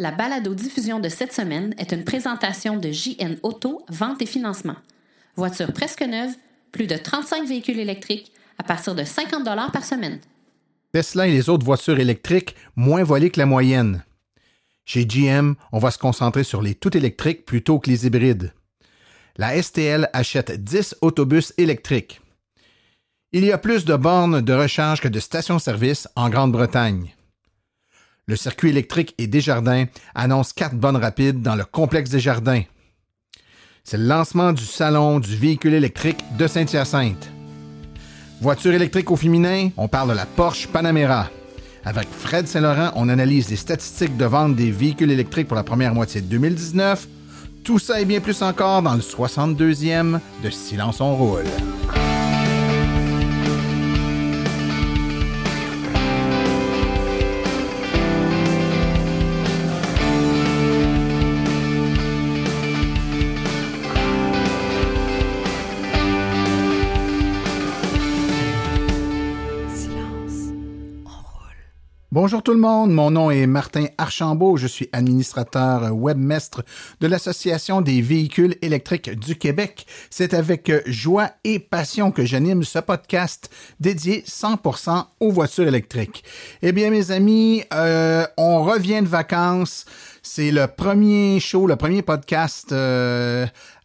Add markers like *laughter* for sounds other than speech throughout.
La balado-diffusion de cette semaine est une présentation de JN Auto, vente et financement. Voiture presque neuve, plus de 35 véhicules électriques à partir de 50 par semaine. Tesla et les autres voitures électriques moins volées que la moyenne. Chez GM, on va se concentrer sur les tout électriques plutôt que les hybrides. La STL achète 10 autobus électriques. Il y a plus de bornes de recharge que de stations-service en Grande-Bretagne. Le circuit électrique et Desjardins annonce quatre bornes rapides dans le complexe Desjardins. C'est le lancement du salon du véhicule électrique de Saint-Hyacinthe. Voiture électrique au féminin, on parle de la Porsche Panamera. Avec Fred Saint-Laurent, on analyse les statistiques de vente des véhicules électriques pour la première moitié de 2019. Tout ça et bien plus encore dans le 62e de Silence on roule. Bonjour tout le monde, mon nom est Martin Archambault, je suis administrateur webmestre de l'Association des véhicules électriques du Québec. C'est avec joie et passion que j'anime ce podcast dédié 100% aux voitures électriques. Eh bien mes amis, euh, on revient de vacances. C'est le premier show, le premier podcast euh,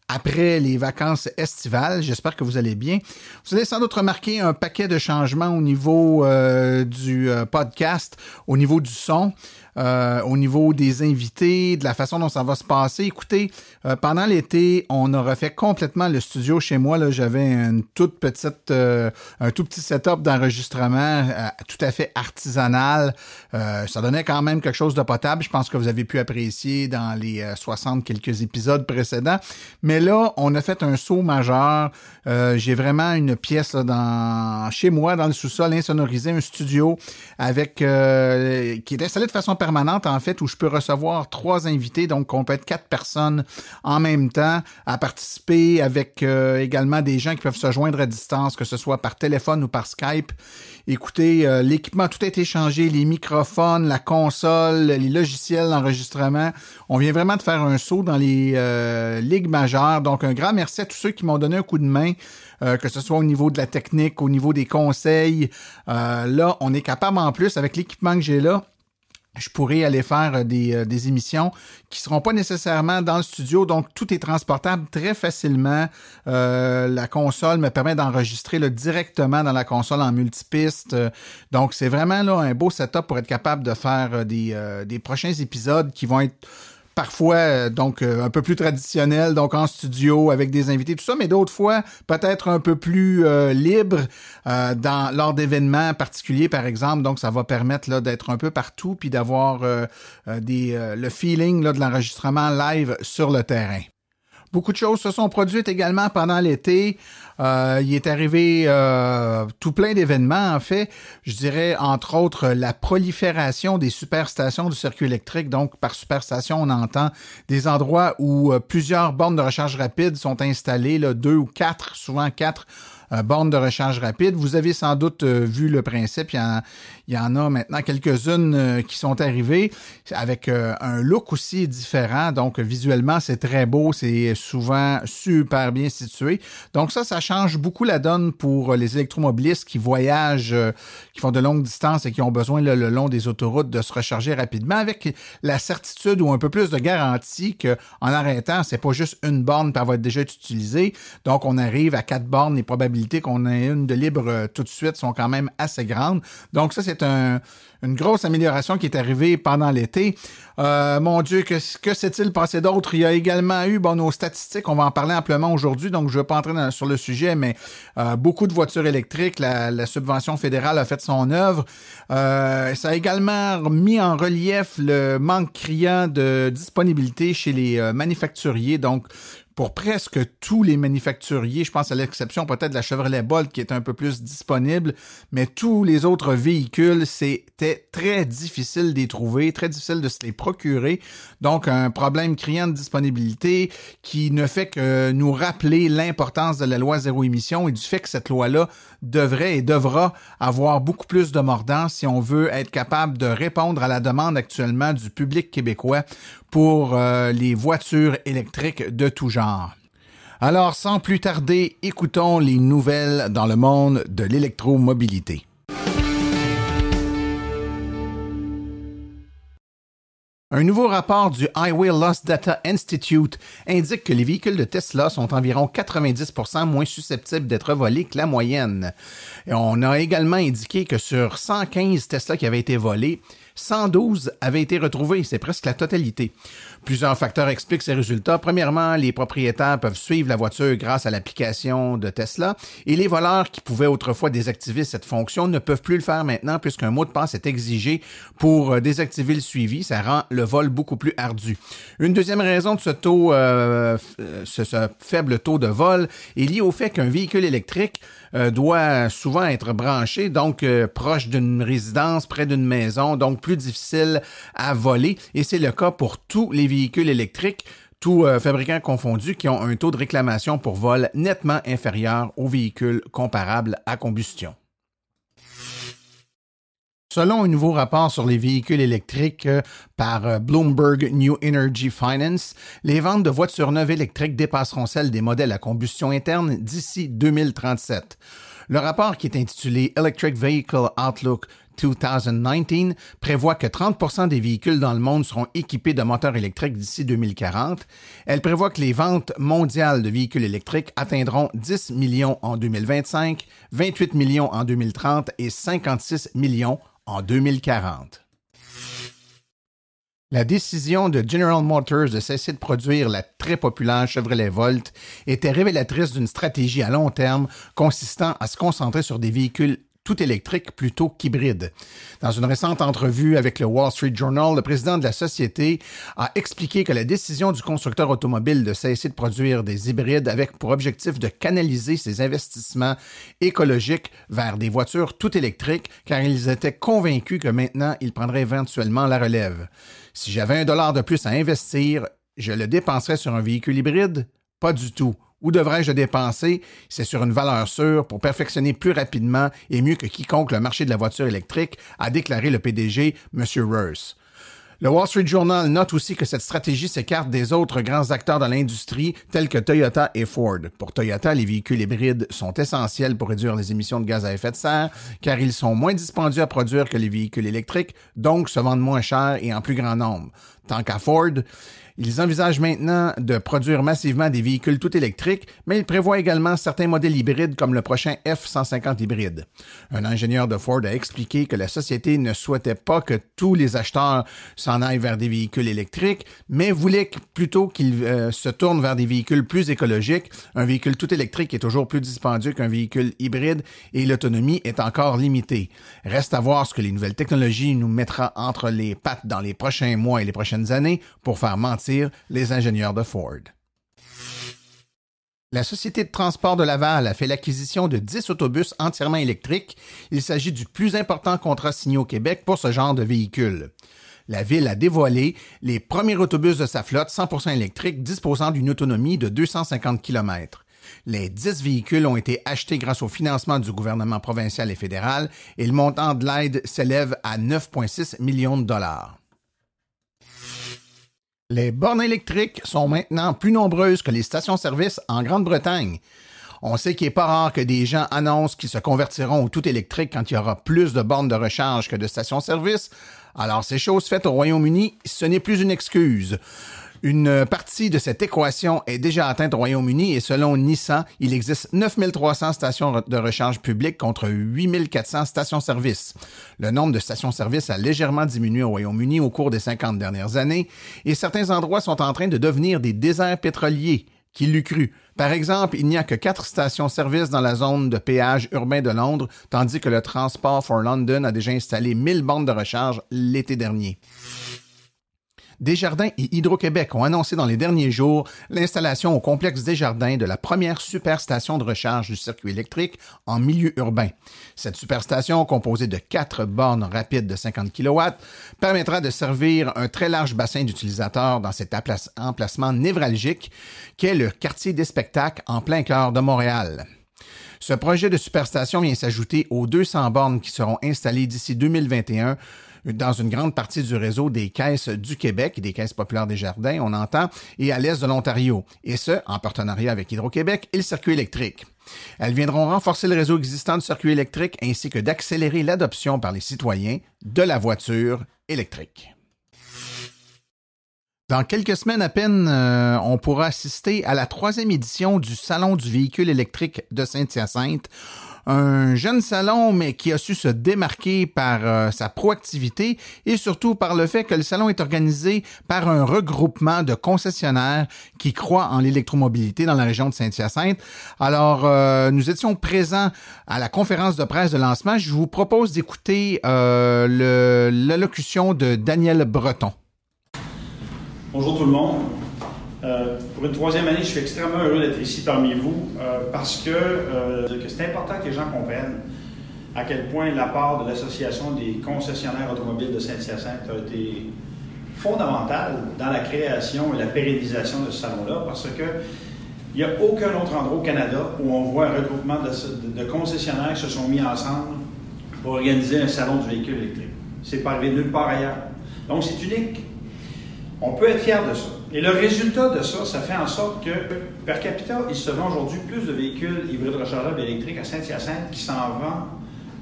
après les vacances estivales. J'espère que vous allez bien. Vous allez sans doute remarquer un paquet de changements au niveau euh, du euh, podcast, au niveau du son. Euh, au niveau des invités, de la façon dont ça va se passer. Écoutez, euh, pendant l'été, on a refait complètement le studio chez moi. Là, j'avais une toute petite, euh, un tout petit setup d'enregistrement tout à fait artisanal. ça donnait quand même quelque chose de potable. Je pense que vous avez pu apprécier dans les 60 quelques épisodes précédents. Mais là, on a fait un saut majeur. J'ai vraiment une pièce dans chez moi, dans le sous-sol, insonorisé, un studio avec qui est installé de façon permanente, en fait, où je peux recevoir trois invités. Donc, on peut être quatre personnes en même temps à participer avec euh, également des gens qui peuvent se joindre à distance, que ce soit par téléphone ou par Skype. Écoutez, euh, l'équipement, tout a été changé, les microphones, la console, les logiciels d'enregistrement. On vient vraiment de faire un saut dans les euh, ligues majeures. Donc, un grand merci à tous ceux qui m'ont donné un coup de main. que ce soit au niveau de la technique, au niveau des conseils. là, on est capable en plus, avec l'équipement que j'ai là, je pourrais aller faire euh, des, euh, des, émissions qui seront pas nécessairement dans le studio, donc tout est transportable très facilement. Euh, la console me permet d'enregistrer directement dans la console en multipiste. donc c'est vraiment là un beau setup pour être capable de faire des prochains épisodes qui vont être parfois euh, donc euh, un peu plus traditionnel, donc en studio avec des invités, tout ça, mais d'autres fois peut-être un peu plus euh, libre dans lors d'événements particuliers, par exemple. Donc ça va permettre là d'être un peu partout puis d'avoir des le feeling là, de l'enregistrement live sur le terrain. Beaucoup de choses se sont produites également pendant l'été. Euh, il est arrivé euh, tout plein d'événements, en fait. Je dirais, entre autres, la prolifération des superstations du circuit électrique. Donc, par superstation, on entend des endroits où euh, plusieurs bornes de recharge rapide sont installées, deux ou quatre, souvent quatre bornes de recharge rapide. Vous avez sans doute vu le principe. Il y en a maintenant quelques-unes euh, qui sont arrivées avec un look aussi différent. Donc, visuellement, c'est très beau. C'est souvent super bien situé. Donc, ça, ça change beaucoup la donne pour les électromobilistes qui voyagent, qui font de longues distances et qui ont besoin le long des autoroutes de se recharger rapidement avec la certitude ou un peu plus de garantie qu'en arrêtant, c'est pas juste une borne qui va être déjà utilisée. Donc, on arrive à quatre bornes et probablement qu'on ait une de libre euh, tout de suite sont quand même assez grandes. Donc ça, c'est une grosse amélioration qui est arrivée pendant l'été. Euh, mon Dieu, que, s'est-il passé d'autre? Il y a également eu bon, nos statistiques, on va en parler amplement aujourd'hui, donc je ne vais pas entrer sur le sujet, mais euh, beaucoup de voitures électriques, la, subvention fédérale a fait son œuvre. ça a également mis en relief le manque criant de disponibilité chez les manufacturiers. Donc, pour presque tous les manufacturiers. Je pense à l'exception peut-être de la Chevrolet Bolt qui est un peu plus disponible, mais tous les autres véhicules, c'était très difficile d'y trouver, très difficile de se les procurer. Donc, un problème criant de disponibilité qui ne fait que nous rappeler l'importance de la loi zéro émission et du fait que cette loi-là devrait et devra avoir beaucoup plus de mordants si on veut être capable de répondre à la demande actuellement du public québécois pour euh, les voitures électriques de tout genre. Alors, sans plus tarder, écoutons les nouvelles dans le monde de l'électromobilité. Un nouveau rapport du Highway Loss Data Institute indique que les véhicules de Tesla sont environ 90% moins susceptibles d'être volés que la moyenne. Et on a également indiqué que sur 115 Tesla qui avaient été volés, 112 avaient été retrouvés, c'est presque la totalité. Plusieurs facteurs expliquent ces résultats. Premièrement, les propriétaires peuvent suivre la voiture grâce à l'application de Tesla et les voleurs qui pouvaient autrefois désactiver cette fonction ne peuvent plus le faire maintenant puisqu'un mot de passe est exigé pour euh, désactiver le suivi. Ça rend le vol beaucoup plus ardu. Une deuxième raison de ce euh, euh, faible taux de vol est lié au fait qu'un véhicule électrique doit souvent être branché, donc proche d'une résidence, près d'une maison, donc plus difficile à voler. Et c'est le cas pour tous les véhicules électriques, tous euh, fabricants confondus, qui ont un taux de réclamation pour vol nettement inférieur aux véhicules comparables à combustion. Selon un nouveau rapport sur les véhicules électriques euh, par euh, Bloomberg New Energy Finance, les ventes de voitures neuves électriques dépasseront celles des modèles à combustion interne d'ici 2037. Le rapport qui est intitulé Electric Vehicle Outlook 2019 prévoit que 30% des véhicules dans le monde seront équipés de moteurs électriques d'ici 2040. Elle prévoit que les ventes mondiales de véhicules électriques atteindront 10 millions en 2025, 28 millions en 2030 et 56 millions en 2040. La décision de General Motors de cesser de produire la très populaire Chevrolet Volt était révélatrice d'une stratégie à long terme consistant à se concentrer sur des véhicules tout électrique plutôt qu'hybride. Dans une récente entrevue avec le Wall Street Journal, le président de la société a expliqué que la décision du constructeur automobile de cesser de produire des hybrides avait pour objectif de canaliser ses investissements écologiques vers des voitures tout électriques car ils étaient convaincus que maintenant ils prendraient éventuellement la relève. Si j'avais un dollar de plus à investir, je le dépenserais sur un véhicule hybride? Pas du tout. Où devrais-je dépenser? C'est sur une valeur sûre pour perfectionner plus rapidement et mieux que quiconque le marché de la voiture électrique, a déclaré le PDG, M. Roos. Le Wall Street Journal note aussi que cette stratégie s'écarte des autres grands acteurs dans l'industrie tels que Toyota et Ford. Pour Toyota, les véhicules hybrides sont essentiels pour réduire les émissions de gaz à effet de serre car ils sont moins dispendieux à produire que les véhicules électriques, donc se vendent moins cher et en plus grand nombre. Tant qu'à Ford, ils envisagent maintenant de produire massivement des véhicules tout électriques, mais ils prévoient également certains modèles hybrides comme le prochain F-150 hybride. Un ingénieur de Ford a expliqué que la société ne souhaitait pas que tous les acheteurs s'en aillent vers des véhicules électriques, mais voulait plutôt qu'ils euh, se tournent vers des véhicules plus écologiques. Un véhicule tout électrique est toujours plus dispendieux qu'un véhicule hybride et l'autonomie est encore limitée. Reste à voir ce que les nouvelles technologies nous mettra entre les pattes dans les prochains mois et les prochaines années pour faire mentir les ingénieurs de Ford. La Société de transport de Laval a fait l'acquisition de 10 autobus entièrement électriques. Il s'agit du plus important contrat signé au Québec pour ce genre de véhicule. La ville a dévoilé les premiers autobus de sa flotte 100% électrique disposant d'une autonomie de 250 km. Les 10 véhicules ont été achetés grâce au financement du gouvernement provincial et fédéral et le montant de l'aide s'élève à 9,6 millions de dollars. Les bornes électriques sont maintenant plus nombreuses que les stations-service en Grande-Bretagne. On sait qu'il n'est pas rare que des gens annoncent qu'ils se convertiront au tout électrique quand il y aura plus de bornes de recharge que de stations-service. Alors, ces choses faites au Royaume-Uni, ce n'est plus une excuse. Une partie de cette équation est déjà atteinte au Royaume-Uni et selon Nissan, il existe 9300 stations de recharge publiques contre 8400 stations-service. Le nombre de stations-service a légèrement diminué au Royaume-Uni au cours des 50 dernières années et certains endroits sont en train de devenir des déserts pétroliers. Qui l'eût cru? Par exemple, il n'y a que quatre stations-service dans la zone de péage urbain de Londres, tandis que le Transport for London a déjà installé 1000 bandes de recharge l'été dernier. Desjardins et Hydro-Québec ont annoncé dans les derniers jours l'installation au complexe Desjardins de la première superstation de recharge du circuit électrique en milieu urbain. Cette superstation, composée de quatre bornes rapides de 50 kW, permettra de servir un très large bassin d'utilisateurs dans cet emplacement névralgique qu'est le quartier des spectacles en plein cœur de Montréal. Ce projet de superstation vient s'ajouter aux 200 bornes qui seront installées d'ici 2021 dans une grande partie du réseau des caisses du Québec, des caisses populaires des jardins, on entend, et à l'est de l'Ontario, et ce, en partenariat avec Hydro-Québec et le circuit électrique. Elles viendront renforcer le réseau existant du circuit électrique ainsi que d'accélérer l'adoption par les citoyens de la voiture électrique. Dans quelques semaines à peine, euh, on pourra assister à la troisième édition du Salon du véhicule électrique de Saint-Hyacinthe, un jeune salon, mais qui a su se démarquer par euh, sa proactivité et surtout par le fait que le salon est organisé par un regroupement de concessionnaires qui croient en l'électromobilité dans la région de Saint-Hyacinthe. Alors, euh, nous étions présents à la conférence de presse de lancement. Je vous propose d'écouter euh, l'allocution de Daniel Breton. Bonjour tout le monde. Euh, pour une troisième année, je suis extrêmement heureux d'être ici parmi vous euh, parce euh, que, c'est important que les gens comprennent à quel point l'apport de l'Association des concessionnaires automobiles de Saint-Hyacinthe a été fondamental dans la création et la pérennisation de ce salon-là parce que il n'y a aucun autre endroit au Canada où on voit un regroupement de, de, concessionnaires qui se sont mis ensemble pour organiser un salon du véhicule électrique. C'est pas arrivé nulle part ailleurs. Donc c'est unique. On peut être fier de ça. Et le résultat de ça, ça fait en sorte que, per capita, il se vend aujourd'hui plus de véhicules hybrides rechargeables électriques à Saint-Hyacinthe qui s'en vend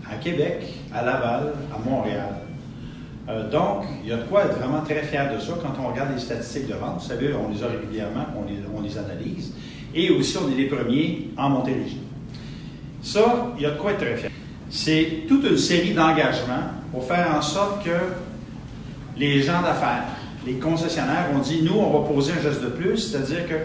à Québec, à Laval, à Montréal. Euh, donc, il y a de quoi être vraiment très fier de ça quand on regarde les statistiques de vente. Vous savez, on les a régulièrement, on les, on les analyse. Et aussi, on est les premiers en Montérégie. Ça, il y a de quoi être très fier. C'est toute une série d'engagements pour faire en sorte que les gens d'affaires, les concessionnaires ont dit, nous, on va poser un geste de plus, c'est-à-dire que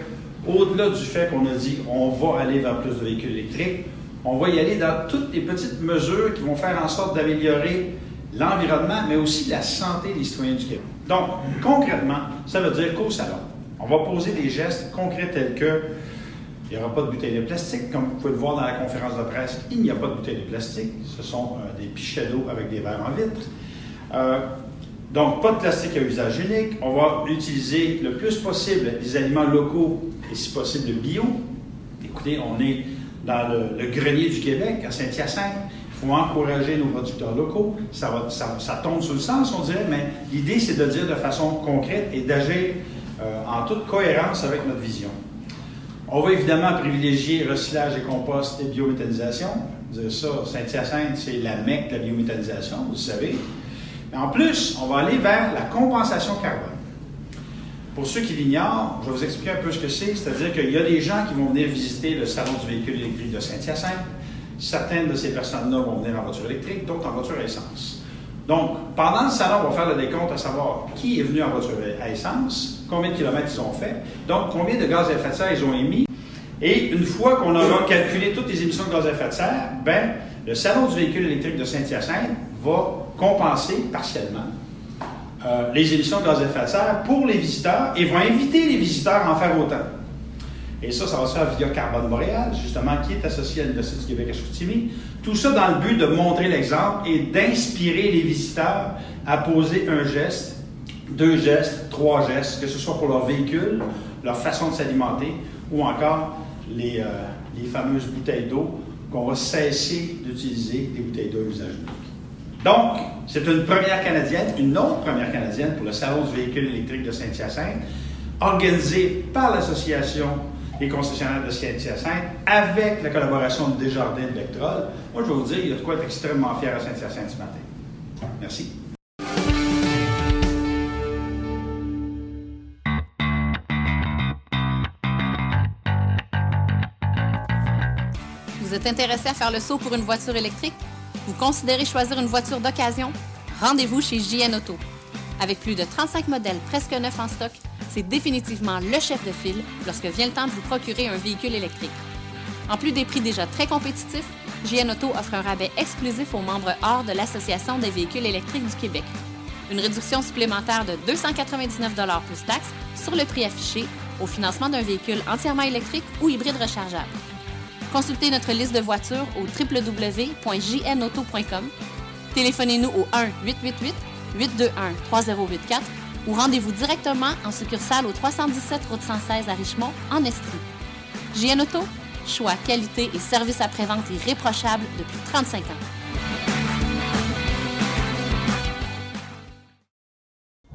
au-delà du fait qu'on a dit, on va aller vers plus de véhicules électriques, on va y aller dans toutes les petites mesures qui vont faire en sorte d'améliorer l'environnement, mais aussi la santé des citoyens du Québec. Donc, concrètement, ça veut dire qu'au salon, on va poser des gestes concrets tels que il n'y aura pas de bouteilles de plastique. Comme vous pouvez le voir dans la conférence de presse, il n'y a pas de bouteilles de plastique. Ce sont euh, des pichets d'eau avec des verres en vitre. Euh, donc, pas de plastique à usage unique. On va utiliser le plus possible des aliments locaux et si possible bio. Écoutez, on est dans le, grenier du Québec, à Saint-Hyacinthe. Il faut encourager nos producteurs locaux. Ça, tombe sous le sens, on dirait, mais l'idée, c'est de dire de façon concrète et d'agir euh, en toute cohérence avec notre vision. On va évidemment privilégier recyclage et compost et biométhanisation. Ça, Saint-Hyacinthe, c'est la mecque de la biométhanisation, vous le savez. En plus, on va aller vers la compensation carbone. Pour ceux qui l'ignorent, je vais vous expliquer un peu ce que c'est. C'est-à-dire qu'il y a des gens qui vont venir visiter le salon du véhicule électrique de Saint-Hyacinthe. Certaines de ces personnes-là vont venir en voiture électrique, d'autres en voiture à essence. Donc, pendant le salon, on va faire le décompte à savoir qui est venu en voiture à essence, combien de kilomètres ils ont fait, donc combien de gaz à effet de serre ils ont émis. Et une fois qu'on aura calculé toutes les émissions de gaz à effet de serre, ben, le salon du véhicule électrique de Saint-Hyacinthe va compenser partiellement euh, les émissions de gaz à effet de serre pour les visiteurs et vont inviter les visiteurs à en faire autant. Et ça, ça va se faire via Carbone Boréal, justement, qui est associé à l'Université du Québec à Chicoutimi. Tout ça dans le but de montrer l'exemple et d'inspirer les visiteurs à poser un geste, deux gestes, trois gestes, que ce soit pour leur véhicule, leur façon de s'alimenter ou encore les, euh, les fameuses bouteilles d'eau qu'on va cesser d'utiliser des bouteilles d'eau unique. Donc, c'est une première canadienne, une autre première canadienne pour le Salon du véhicule électrique de Saint-Hyacinthe, organisée par l'Association des concessionnaires de Saint-Hyacinthe avec la collaboration de Desjardins de Vectrol. Moi, je vais vous dire, il y a de quoi être extrêmement fier à Saint-Hyacinthe ce matin. Merci. Vous êtes intéressé à faire le saut pour une voiture électrique? Vous considérez choisir une voiture d'occasion? Rendez-vous chez JN Auto. Avec plus de 35 modèles presque neufs en stock, c'est définitivement le chef de file lorsque vient le temps de vous procurer un véhicule électrique. En plus des prix déjà très compétitifs, JN Auto offre un rabais exclusif aux membres hors de l'Association des véhicules électriques du Québec. Une réduction supplémentaire de 299 plus taxes sur le prix affiché au financement d'un véhicule entièrement électrique ou hybride rechargeable. Consultez notre liste de voitures au www.jnauto.com. Téléphonez-nous au 1-888-821-3084 ou rendez-vous directement en succursale au 317 Route 116 à Richemont, en Estrie. JN Auto, choix, qualité et service après-vente irréprochable depuis 35 ans.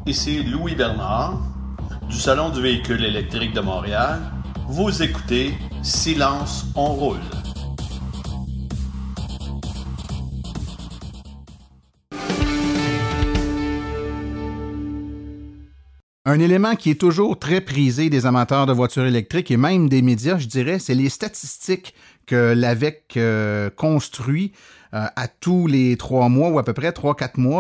Ici Louis Bernard, du Salon du véhicule électrique de Montréal. Vous écoutez Silence, on roule. Un élément qui est toujours très prisé des amateurs de voitures électriques et même des médias, je dirais, c'est les statistiques que l'AVEC euh, construit à tous les trois mois ou à peu près trois, quatre mois.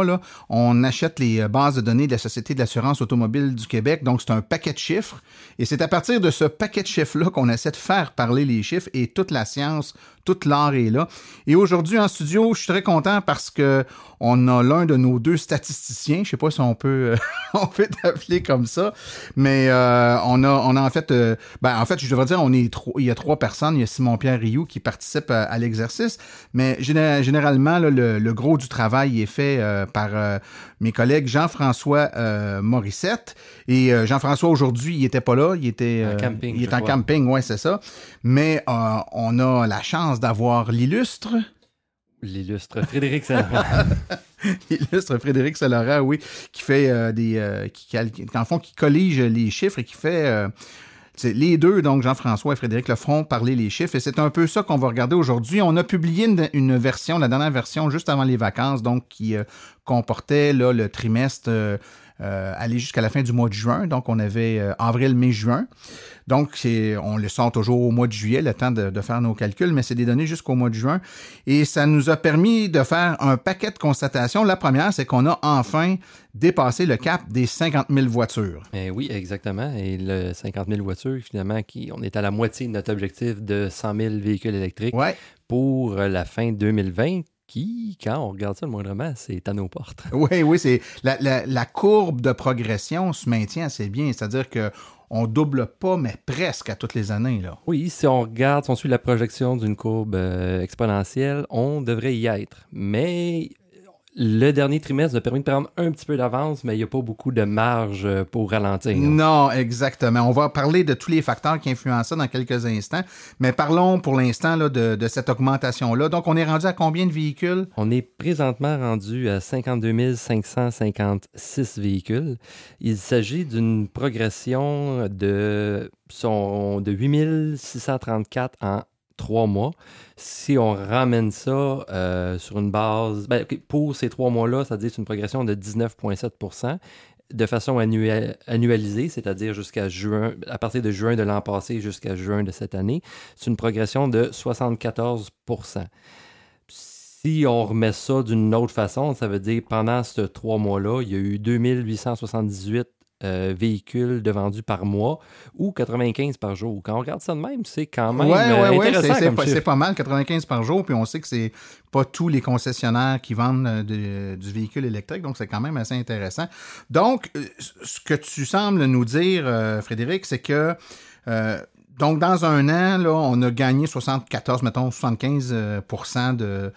On achète les euh, bases de données de la Société de l'assurance automobile du Québec. Donc, c'est un paquet de chiffres. Et c'est à partir de ce paquet de chiffres-là qu'on essaie de faire parler les chiffres et toute la science, toute l'art est là. Et aujourd'hui, en studio, je suis très content parce que on a l'un de nos deux statisticiens. Je sais pas si on peut, *laughs* on peut t'appeler comme ça, mais euh, on a, on a en fait, euh, ben, en fait, je devrais dire, on est trois, il y a trois personnes. Il y a Simon-Pierre Rioux qui participe à, à l'exercice, mais généralement, là, le, le, gros du travail est fait euh, par euh, mes collègues Jean-François euh, Morissette. Et Jean-François, aujourd'hui, il était pas là. Il était, en camping, il est en camping, ouais, c'est ça. Mais on a la chance d'avoir l'illustre. L'illustre Frédéric Saint-Laurent. *laughs* L'illustre Frédéric Saint-Laurent, oui, qui fait euh, des. Euh, qui, qui, en fond, qui collige les chiffres et qui fait. Euh, les deux, donc Jean-François et Frédéric, le feront parler les chiffres. Et c'est un peu ça qu'on va regarder aujourd'hui. On a publié une, une, version, la dernière version, juste avant les vacances, donc qui comportait là, le trimestre aller jusqu'à la fin du mois de juin. Donc, on avait euh, avril, mai, juin. Donc, on le sort toujours au mois de juillet, le temps de, de faire nos calculs, mais c'est des données jusqu'au mois de juin. Et ça nous a permis de faire un paquet de constatations. La première, c'est qu'on a enfin dépassé le cap des 50 000 voitures. Eh oui, exactement. Et le 50 000 voitures, finalement, qui, on est à la moitié de notre objectif de 100 000 véhicules électriques ouais. pour la fin 2020 qui, quand on regarde ça le moindrement, c'est à nos portes. *laughs* Oui, oui, c'est la, la, la, courbe de progression se maintient assez bien, c'est-à-dire que on double pas, mais presque à toutes les années. Là. Oui, si on regarde, si on suit la projection d'une courbe euh, exponentielle, on devrait y être. Mais le dernier trimestre a permis de prendre un petit peu d'avance, mais il n'y a pas beaucoup de marge euh, pour ralentir. Non, exactement. On va parler de tous les facteurs qui influencent ça dans quelques instants, mais parlons pour l'instant de, de, cette augmentation-là. Donc, on est rendu à combien de véhicules? On est présentement rendu à 52 556 véhicules. Il s'agit d'une progression de, son, de 8 634 en trois mois. Si on ramène ça euh, sur une base, ben, pour ces trois mois-là, ça dit une progression de 19,7% de façon annualisée, c'est-à-dire jusqu'à juin, à partir de juin de l'an passé jusqu'à juin de cette année, c'est une progression de 74% si on remet ça d'une autre façon, ça veut dire pendant ces trois mois-là, il y a eu 2878 euh, véhicules de vendus par mois ou 95 par jour. Quand on regarde ça de même, c'est quand même ouais, euh, ouais, intéressant. c'est, c'est pas mal, 95 par jour, puis on sait que c'est pas tous les concessionnaires qui vendent euh, de, du véhicule électrique, donc c'est quand même assez intéressant. Donc, euh, ce que tu sembles nous dire, euh, Frédéric, c'est que donc, dans un an, là, on a gagné 74, mettons, 75% de,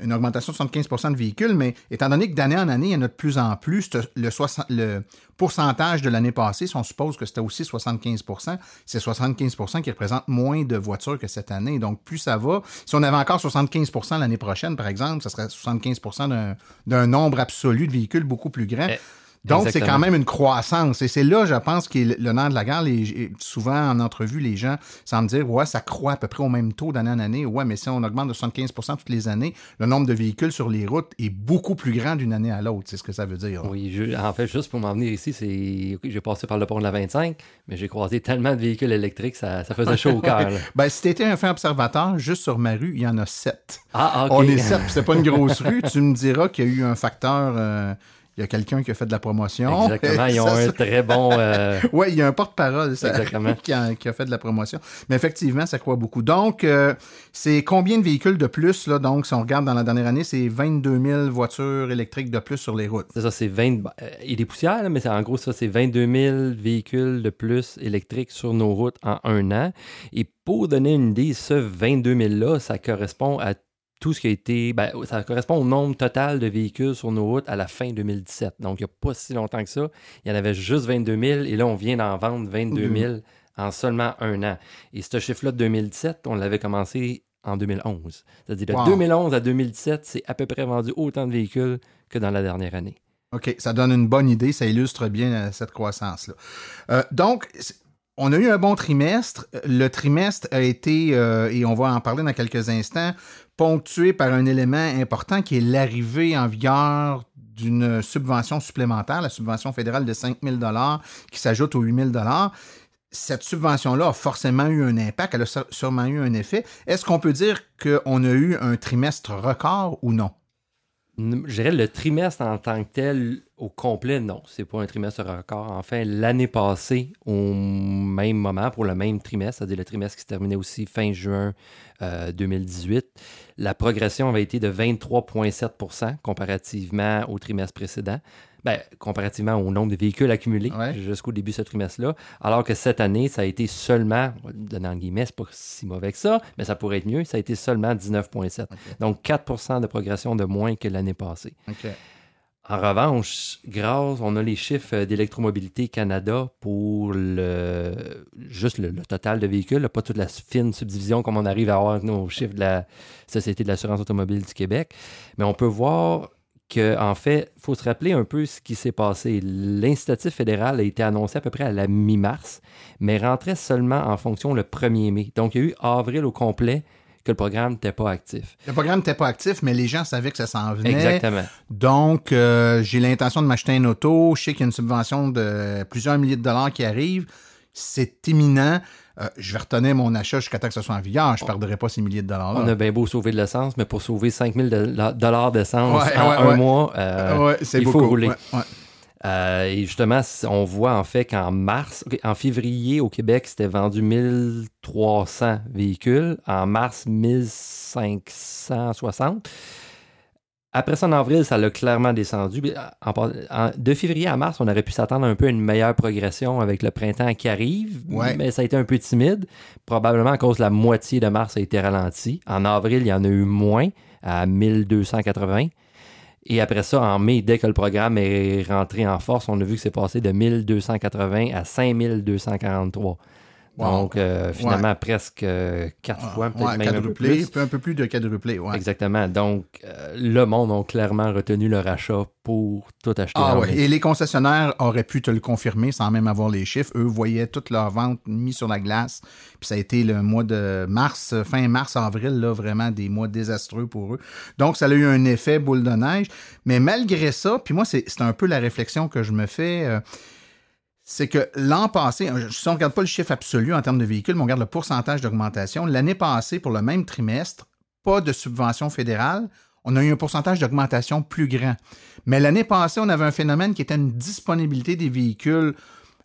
une augmentation de 75 de véhicules, mais étant donné que d'année en année, il y en a de plus en plus, le, 60, le pourcentage de l'année passée, si on suppose que c'était aussi 75% c'est 75% qui représente moins de voitures que cette année. Donc, plus ça va, si on avait encore 75% l'année prochaine, par exemple, ça serait 75% d'un nombre absolu de véhicules beaucoup plus grand. Eh. Donc, c'est quand même une croissance. Et c'est là, je pense, qui est le nerf de la guerre. Les, souvent, en entrevue, les gens semblent dire, ouais, ça croît à peu près au même taux d'année en année. Ouais, mais si on augmente de 75% toutes les années, le nombre de véhicules sur les routes est beaucoup plus grand d'une année à l'autre. C'est ce que ça veut dire. Oui, je, en fait, juste pour m'en venir ici, c'est j'ai passé par le pont de la 25, mais j'ai croisé tellement de véhicules électriques, ça, ça faisait chaud au *laughs* cœur. ben, si t'étais un fin observateur, juste sur ma rue, il y en a sept. Ah, OK. On est sept, c'est pas une grosse rue. *laughs* Tu me diras qu'il y a eu un facteur... Euh, il y a quelqu'un qui a fait de la promotion. Exactement, ils *laughs* ont Ça, un ça- très bon... euh, *laughs* Oui, il y a un porte-parole ça, Exactement. *laughs* qui, a, qui a fait de la promotion. Mais effectivement, ça croît beaucoup. Donc, euh, c'est combien de véhicules de plus? Là? Donc, si on regarde dans la dernière année, c'est 22 000 voitures électriques de plus sur les routes. C'est ça, c'est 20. euh, Il des poussières, là, mais c'est- en gros, ça, c'est 22 000 véhicules de plus électriques sur nos routes en un an. Et pour donner une idée, ce 22 000-là, ça correspond à tout ce qui a été. ben, ça correspond au nombre total de véhicules sur nos routes à la fin 2017. Donc, il n'y a pas si longtemps que ça. Il y en avait juste 22 000 et là, on vient d'en vendre 22 000 en seulement un an. Et ce chiffre-là de 2017, on l'avait commencé en 2011. C'est-à-dire de Wow. 2011 à 2017, c'est à peu près vendu autant de véhicules que dans la dernière année. OK, ça donne une bonne idée, ça illustre bien euh, cette croissance-là. Euh, donc, on a eu un bon trimestre. Le trimestre a été, euh, et on va en parler dans quelques instants, ponctué par un élément important qui est l'arrivée en vigueur d'une subvention supplémentaire, la subvention fédérale de 5 000 qui s'ajoute aux 8 000 cette subvention-là a forcément eu un impact, elle a sû- sûrement eu un effet. Est-ce qu'on peut dire qu'on a eu un trimestre record ou non? Je dirais le trimestre en tant que tel au complet, non, c'est pas un trimestre record. Enfin, l'année passée, au même moment, pour le même trimestre, c'est-à-dire le trimestre qui se terminait aussi fin juin euh, 2018, la progression avait été de 23,7% comparativement au trimestre précédent. Ben, comparativement au nombre de véhicules accumulés Ouais. jusqu'au début de ce trimestre-là. Alors que cette année, ça a été seulement, en guillemets, c'est pas si mauvais que ça, mais ça pourrait être mieux, ça a été seulement 19,7. Donc 4% de progression de moins que l'année passée. En revanche, grâce, on a les chiffres d'Électromobilité Canada pour le juste le, le total de véhicules, pas toute la fine subdivision comme on arrive à avoir nos chiffres de la Société de l'assurance automobile du Québec. Mais on peut voir que, en fait, il faut se rappeler un peu ce qui s'est passé. L'incitatif fédéral a été annoncé à peu près à la mi-mars, mais rentrait seulement en fonction le 1er mai. Donc, il y a eu avril au complet que le programme n'était pas actif. Le programme n'était pas actif, mais les gens savaient que ça s'en venait. Exactement. Donc, euh, j'ai l'intention de m'acheter une auto. Je sais qu'il y a une subvention de plusieurs milliers de dollars qui arrive. C'est imminent. Euh, je vais retenir mon achat jusqu'à temps que ce soit en vigueur. Je ne perdrai pas ces milliers de dollars-là. On a bien beau sauver de l'essence, mais pour sauver 5000 dollars d'essence Ouais, en ouais, un ouais. mois, euh, il faut rouler. Euh, et justement, on voit en fait qu'en mars, en février au Québec, c'était vendu 1300 véhicules. En mars, 1560. Après ça, en avril, ça l'a clairement descendu. Mais en- en- de février à mars, on aurait pu s'attendre un peu à une meilleure progression avec le printemps qui arrive, Ouais. mais ça a été un peu timide. Probablement à cause de la moitié de mars a été ralenti. En avril, il y en a eu moins, à 1280. Et après ça, en mai, dès que le programme est rentré en force, on a vu que c'est passé de 1280 à 5243. Wow. Donc, euh, finalement, presque euh, quatre fois, peut-être Ouais, même un peu plus. un peu plus de quadruplé. Ouais. Exactement. Donc, euh, le monde a clairement retenu leur achat pour tout acheter. Ah ligne. Et les concessionnaires auraient pu te le confirmer sans même avoir les chiffres. Eux voyaient toutes leurs ventes mises sur la glace. Puis ça a été le mois de mars, fin mars, avril, là, vraiment des mois désastreux pour eux. Donc, ça a eu un effet boule de neige. Mais malgré ça, puis moi, c'est c'est un peu la réflexion que je me fais. euh, c'est que l'an passé, euh, si on ne regarde pas le chiffre absolu en termes de véhicules, mais on regarde le pourcentage d'augmentation, l'année passée, pour le même trimestre, pas de subvention fédérale, on a eu un pourcentage d'augmentation plus grand. Mais l'année passée, on avait un phénomène qui était une disponibilité des véhicules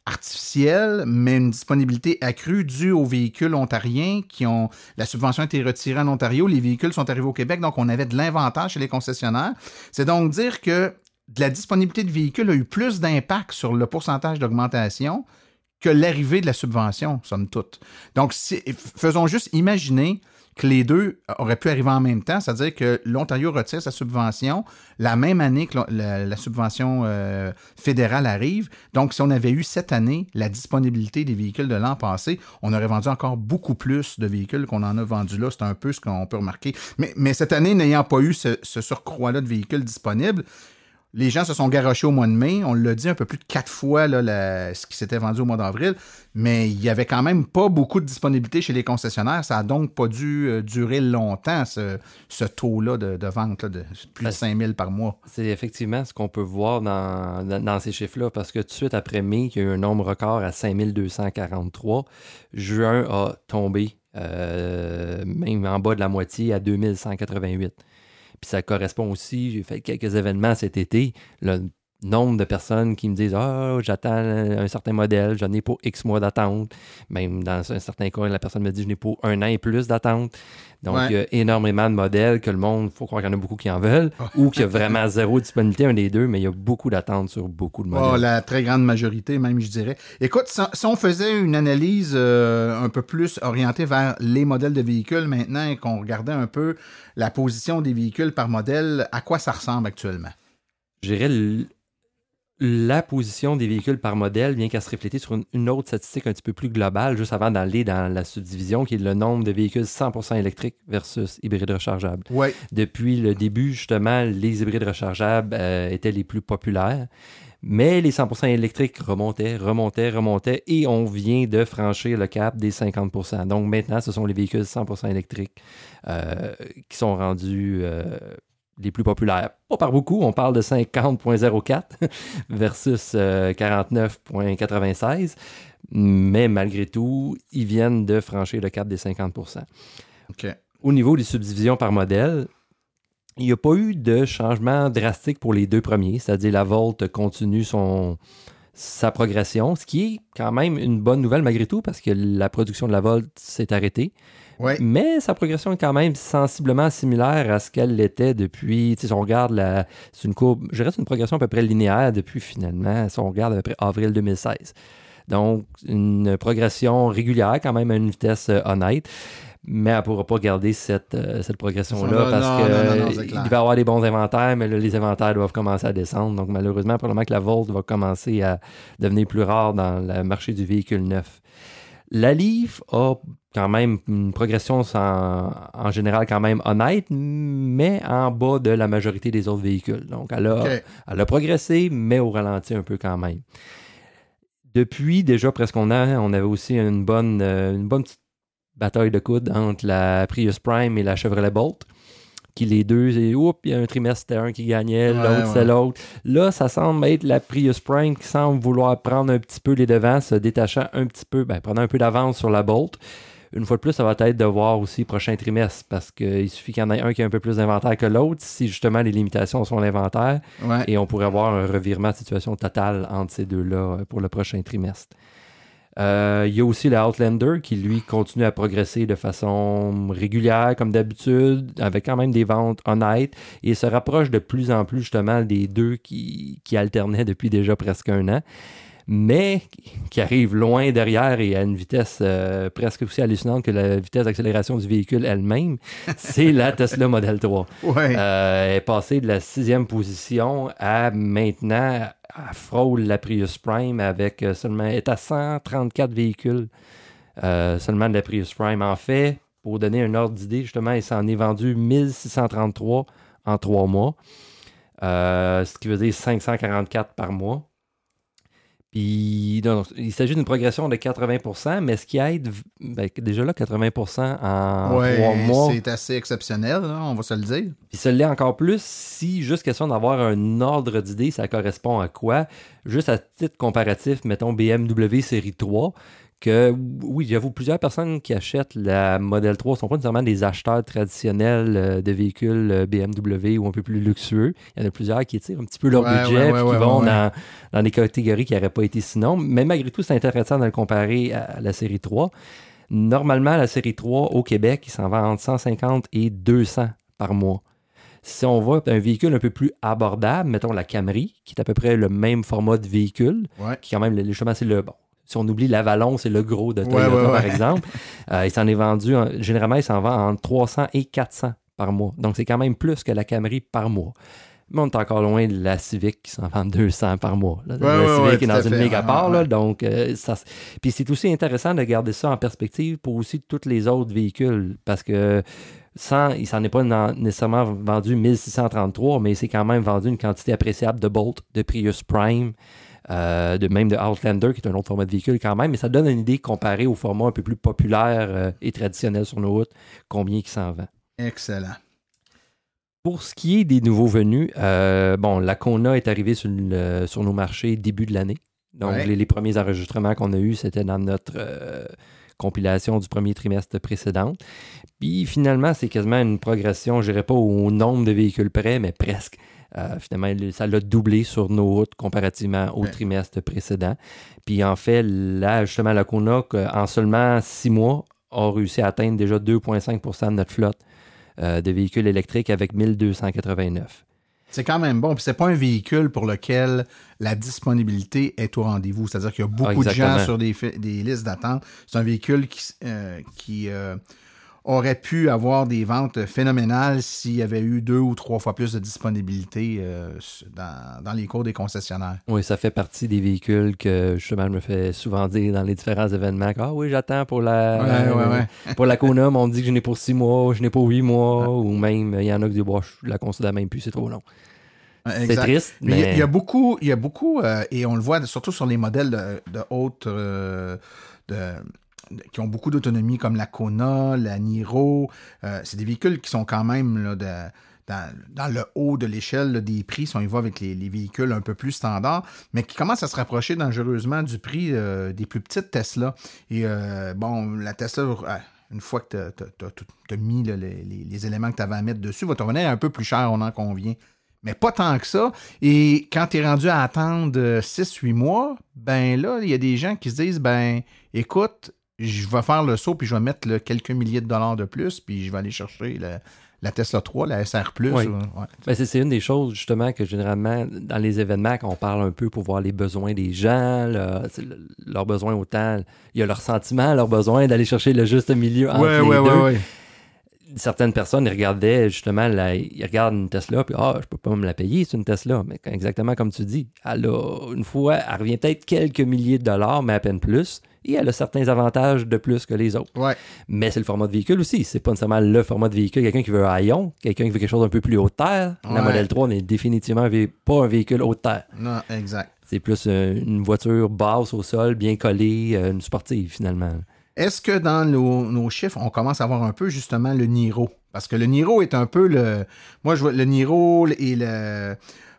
artificielle, mais une disponibilité accrue due aux véhicules ontariens qui ont. La subvention a été retirée en Ontario, les véhicules sont arrivés au Québec, donc on avait de l'inventaire chez les concessionnaires. C'est donc dire que de la disponibilité de véhicules a eu plus d'impact sur le pourcentage d'augmentation que l'arrivée de la subvention, somme toute. Donc, si- faisons juste imaginer que les deux auraient pu arriver en même temps, c'est-à-dire que l'Ontario retire sa subvention la même année que la, subvention euh, fédérale arrive. Donc, si on avait eu cette année la disponibilité des véhicules de l'an passé, on aurait vendu encore beaucoup plus de véhicules qu'on en a vendu là. C'est un peu ce qu'on peut remarquer. Mais, cette année, n'ayant pas eu ce, ce surcroît-là de véhicules disponibles, les gens se sont garochés au mois de mai. On l'a dit un peu plus de quatre fois là, la- ce qui s'était vendu au mois d'avril. Mais il y avait quand même pas beaucoup de disponibilité chez les concessionnaires. Ça a donc pas dû euh, durer longtemps, ce, ce taux-là de, de vente là, de plus de 5000 par mois. C'est effectivement ce qu'on peut voir dans, dans, dans ces chiffres-là, parce que tout de suite après mai, il y a eu un nombre record à 5243. Juin a tombé, euh, même en bas de la moitié, à 2188. Puis ça correspond aussi, j'ai fait quelques événements cet été. Nombre de personnes qui me disent Ah, j'attends un certain modèle, j'en ai pour X mois d'attente. Même dans un certain cas, la personne me dit Je n'ai pour un an et plus d'attente. Donc, Ouais. il y a énormément de modèles que le monde, il faut croire qu'il y en a beaucoup qui en veulent, ou qu'il y a vraiment zéro disponibilité, un des deux, mais il y a beaucoup d'attentes sur beaucoup de modèles. Oh, la très grande majorité, même, je dirais. Écoute, si, on faisait une analyse euh, un peu plus orientée vers les modèles de véhicules maintenant et qu'on regardait un peu la position des véhicules par modèle, à quoi ça ressemble actuellement? Je dirais la position des véhicules par modèle vient qu'à se refléter sur une, une autre statistique un petit peu plus globale, juste avant d'aller dans la subdivision, qui est le nombre de véhicules 100% électriques versus hybrides rechargeables. Oui. Depuis le début, justement, les hybrides rechargeables euh, étaient les plus populaires. Mais les 100% électriques remontaient, remontaient, remontaient et on vient de franchir le cap des 50%. Donc maintenant, ce sont les véhicules 100% électriques euh, qui sont rendus euh, les plus populaires. Pas par beaucoup, on parle de 50.04 *laughs* versus euh, 49.96. Mais malgré tout, ils viennent de franchir le cap des 50%. OK. Au niveau des subdivisions par modèle, il n'y a pas eu de changement drastique pour les deux premiers, c'est-à-dire la Volt continue son, sa progression, ce qui est quand même une bonne nouvelle malgré tout parce que la production de la Volt s'est arrêtée. Mais sa progression est quand même sensiblement similaire à ce qu'elle l'était depuis. Si on regarde la. C'est une courbe. Je c'est une progression à peu près linéaire depuis finalement, si on regarde à peu près avril 2016. Donc, une progression régulière, quand même à une vitesse euh, honnête. Mais elle ne pourra pas garder cette, euh, cette progression-là parce non, que non, non, c'est euh, clair. il va y avoir des bons inventaires, mais là, les inventaires doivent commencer à descendre. Donc, malheureusement, probablement que la Volt va commencer à devenir plus rare dans le marché du véhicule neuf. La Leaf a quand même une progression sans- en général quand même honnête, mais en bas de la majorité des autres véhicules. Donc, elle a, elle a progressé, mais au ralenti un peu quand même. Depuis déjà presque un an, on avait aussi une bonne, euh, une bonne petite bataille de coude entre la Prius Prime et la Chevrolet Bolt. Qui les deux, et oups, il y a un trimestre, c'était un qui gagnait, Ouais, l'autre, ouais. c'est l'autre. Là, ça semble être la Prius Prime qui semble vouloir prendre un petit peu les devants, se détachant un petit peu, ben, prenant un peu d'avance sur la Bolt. Une fois de plus, ça va être de voir aussi prochain trimestre, parce qu'il suffit qu'il y en ait un qui ait un peu plus d'inventaire que l'autre, si justement les limitations sont l'inventaire, Ouais. et on pourrait avoir un revirement de situation total entre ces deux-là euh, pour le prochain trimestre. Euh, il y a aussi le Outlander qui, lui, continue à progresser de façon régulière, comme d'habitude, avec quand même des ventes honnêtes, et se rapproche de plus en plus, justement, des deux qui, qui alternaient depuis déjà presque un an, mais qui arrivent loin derrière et à une vitesse euh, presque aussi hallucinante que la vitesse d'accélération du véhicule elle-même, *laughs* c'est la Tesla Model 3. Ouais. Euh, est passé de la sixième position à maintenant, à frôle la Prius Prime avec euh, seulement, est à 134 véhicules euh, seulement de la Prius Prime. En fait, pour donner un ordre d'idée, justement, il s'en est vendu 1633 en trois mois, ce qui veut dire 544 par mois. Il s'agit d'une progression de 80%, mais ce qui aide, ben, déjà là, 80% en Ouais, trois mois. c'est assez exceptionnel, on va se le dire. Puis ça l'est encore plus si, juste question d'avoir un ordre d'idée, ça correspond à quoi? Juste à titre comparatif, mettons BMW série 3, que oui, j'avoue, plusieurs personnes qui achètent la Model 3 ne sont pas nécessairement des acheteurs traditionnels euh, de véhicules euh, BMW ou un peu plus luxueux. Il y en a plusieurs qui tirent un petit peu leur Ouais, budget ouais, ouais, qui vont. Dans, dans des catégories qui n'auraient pas été sinon. Mais malgré tout, c'est intéressant de le comparer à la série 3. Normalement, la série 3 au Québec, il s'en vend entre 150 et 200 par mois. Si on va un véhicule un peu plus abordable, mettons la Camry, qui est à peu près le même format de véhicule, qui quand même, le- justement, c'est le bon. Si on oublie l'Avalon, c'est le gros de Toyota, ouais, ouais. par exemple. *laughs* Euh, il s'en est vendu, en- généralement, il s'en vend entre 300 et 400 par mois. Donc, c'est quand même plus que la Camry par mois. Mais on est encore loin de la Civic qui s'en vend 200 par mois. là. Ouais, la ouais, Civic ouais, est dans une fait. part. là, ouais. donc, euh, ça, puis c'est aussi intéressant de garder ça en perspective pour aussi tous les autres véhicules. Parce que sans, il s'en est pas nécessairement vendu 1633, mais c'est quand même vendu une quantité appréciable de Bolt, de Prius Prime, euh, de même de Outlander, qui est un autre format de véhicule quand même. Mais ça donne une idée comparée au format un peu plus populaire euh, et traditionnel sur nos routes, combien qui s'en vend. Excellent. Pour ce qui est des nouveaux venus, euh, bon, la Kona est arrivée sur, le- sur nos marchés début de l'année. Donc, Ouais. les, les premiers enregistrements qu'on a eus, c'était dans notre compilation du premier trimestre précédent. Puis finalement, c'est quasiment une progression, je dirais pas au nombre de véhicules près, mais presque. Euh, finalement, le- ça l'a doublé sur nos routes comparativement au Ouais. trimestre précédent. Puis en fait, là, justement, la Kona, que, en seulement six mois, a réussi à atteindre déjà 2,5% de notre flotte euh, de véhicules électriques avec 1289. C'est quand même bon. Puis c'est pas un véhicule pour lequel la disponibilité est au rendez-vous. C'est-à-dire qu'il y a beaucoup de gens sur des, listes d'attente. C'est un véhicule qui, euh, euh, aurait pu avoir des ventes phénoménales s'il y avait eu deux ou trois fois plus de disponibilité euh, dans, dans les cours des concessionnaires. Oui, ça fait partie des véhicules que justement je me fais souvent dire dans les différents événements. Ah oui, j'attends pour la Ouais, ouais, ouais. pour la mais on me dit que je n'ai pour six mois, je n'ai pour huit mois, ou même il y en a qui disent bon, je la considère même plus, c'est trop long. C'est triste, Mais il y a- y, beaucoup, il y a beaucoup euh, et on le voit surtout sur les modèles de, de haute, euh, de- qui ont beaucoup d'autonomie, comme la Kona, la Niro. Euh, c'est des véhicules qui sont quand même dans, le haut de l'échelle des prix, on y va avec les, les véhicules un peu plus standards, mais qui commencent à se rapprocher dangereusement du prix euh, des plus petites Tesla. Et euh, bon, la Tesla, euh, une fois que tu as, mis les éléments que tu avais à mettre dessus, va te revenir un peu plus cher, on en convient mais pas tant que ça. Et quand tu es rendu à attendre 6-8 mois, ben là, il y a des gens qui se disent, ben écoute, je vais faire le saut, puis je vais mettre là, quelques milliers de dollars de plus, puis je vais aller chercher le- la Tesla 3, la SR+. Oui. ouais. Ben, c'est une des choses, justement, que généralement, dans les événements, on parle un peu pour voir les besoins des gens, le- leurs besoins autant, il y a leur sentiment, leur besoin d'aller chercher le juste milieu entre Ouais, les ouais, deux. Certaines personnes, ils regardaient justement, la- ils regardent une Tesla, puis ah, je peux pas me la payer, c'est une Tesla. Mais exactement comme tu dis, elle a, une fois, elle revient peut-être quelques milliers de dollars, mais à peine plus, et elle a certains avantages de plus que les autres. Ouais. Mais c'est le format de véhicule aussi. C'est pas nécessairement le format de véhicule. Quelqu'un qui veut un haillon, quelqu'un qui veut quelque chose un peu plus haute terre. La. Model 3 n'est définitivement pas un véhicule haute terre. Non, exact. C'est plus euh, une voiture basse au sol, bien collée, euh, une sportive finalement. Est-ce que dans nos, nos chiffres, on commence à voir un peu justement le Niro? Parce que le Niro est un peu le. Moi, je vois le Niro et le,